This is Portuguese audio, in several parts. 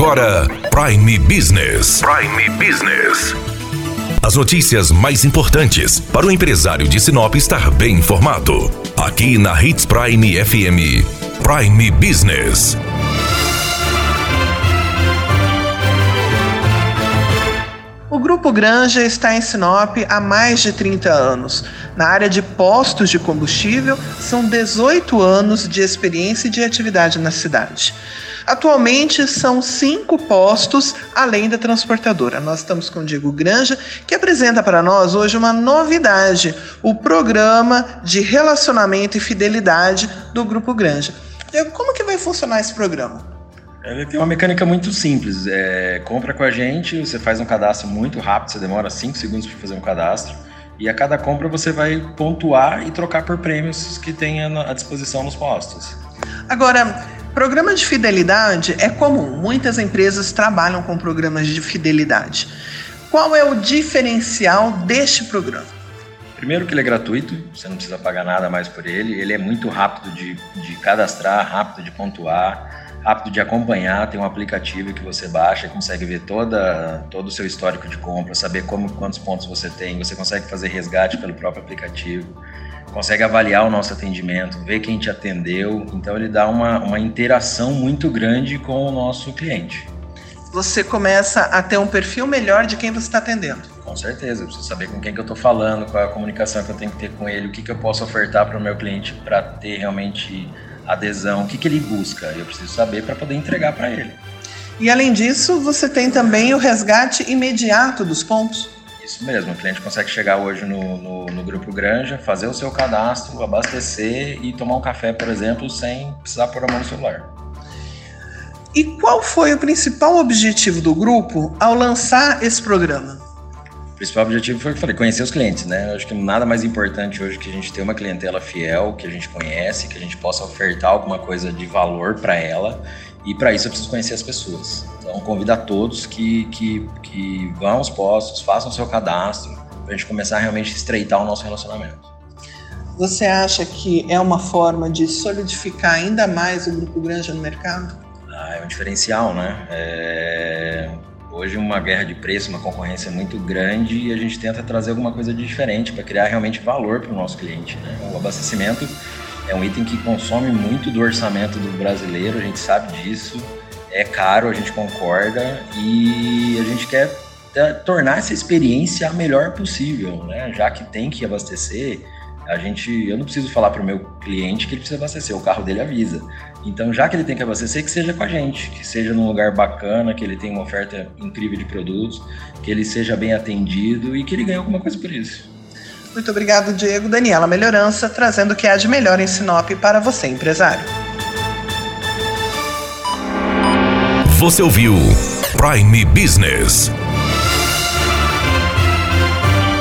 agora Prime Business. Prime Business. As notícias mais importantes para o empresário de Sinop estar bem informado. Aqui na Hits Prime FM. Prime Business. O Grupo Granja está em Sinop há mais de 30 anos. Na área de postos de combustível, são 18 anos de experiência e de atividade na cidade. Atualmente são cinco postos além da transportadora. Nós estamos com o Diego Granja, que apresenta para nós hoje uma novidade: o programa de relacionamento e fidelidade do Grupo Granja. Diego, como que vai funcionar esse programa? Ele tem uma mecânica muito simples. É, compra com a gente, você faz um cadastro muito rápido, você demora 5 segundos para fazer um cadastro. E a cada compra você vai pontuar e trocar por prêmios que tenha à disposição nos postos. Agora, Programa de fidelidade é comum, muitas empresas trabalham com programas de fidelidade. Qual é o diferencial deste programa? Primeiro que ele é gratuito, você não precisa pagar nada mais por ele, ele é muito rápido de, de cadastrar, rápido de pontuar, rápido de acompanhar, tem um aplicativo que você baixa e consegue ver toda, todo o seu histórico de compra, saber como, quantos pontos você tem, você consegue fazer resgate pelo próprio aplicativo consegue avaliar o nosso atendimento, ver quem te atendeu. Então ele dá uma, uma interação muito grande com o nosso cliente. Você começa a ter um perfil melhor de quem você está atendendo. Com certeza, eu preciso saber com quem que eu estou falando, qual é a comunicação que eu tenho que ter com ele, o que, que eu posso ofertar para o meu cliente para ter realmente adesão, o que, que ele busca. Eu preciso saber para poder entregar para ele. E além disso, você tem também o resgate imediato dos pontos. Isso mesmo, o cliente consegue chegar hoje no, no, no, Grupo Granja, fazer o seu cadastro, abastecer e tomar um café, por exemplo, sem precisar pôr a mão no celular. E qual foi o principal objetivo do grupo ao lançar esse programa? O principal objetivo foi, eu falei, conhecer os clientes, né? Eu acho que nada mais importante hoje que a gente ter uma clientela fiel, que a gente conhece, que a gente possa ofertar alguma coisa de valor para ela e para isso eu preciso conhecer as pessoas. Então, convido a todos que, que, que vão aos postos, façam seu cadastro, para a gente começar a realmente estreitar o nosso relacionamento. Você acha que é uma forma de solidificar ainda mais o Grupo Granja no mercado? Ah, é um diferencial, né? É... Hoje, uma guerra de preço, uma concorrência muito grande e a gente tenta trazer alguma coisa de diferente para criar realmente valor para o nosso cliente. Né? O abastecimento é um item que consome muito do orçamento do brasileiro, a gente sabe disso. É caro, a gente concorda e a gente quer tornar essa experiência a melhor possível, né? Já que tem que abastecer, a gente, eu não preciso falar para o meu cliente que ele precisa abastecer, o carro dele avisa. Então, já que ele tem que abastecer, que seja com a gente, que seja num lugar bacana, que ele tenha uma oferta incrível de produtos, que ele seja bem atendido e que ele ganhe alguma coisa por isso. Muito obrigado, Diego. Daniela Melhorança, trazendo o que há de melhor em Sinop para você, empresário. Você ouviu Prime Business.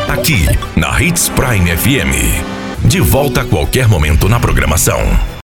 Aqui, na Hits Prime FM. De volta a qualquer momento na programação.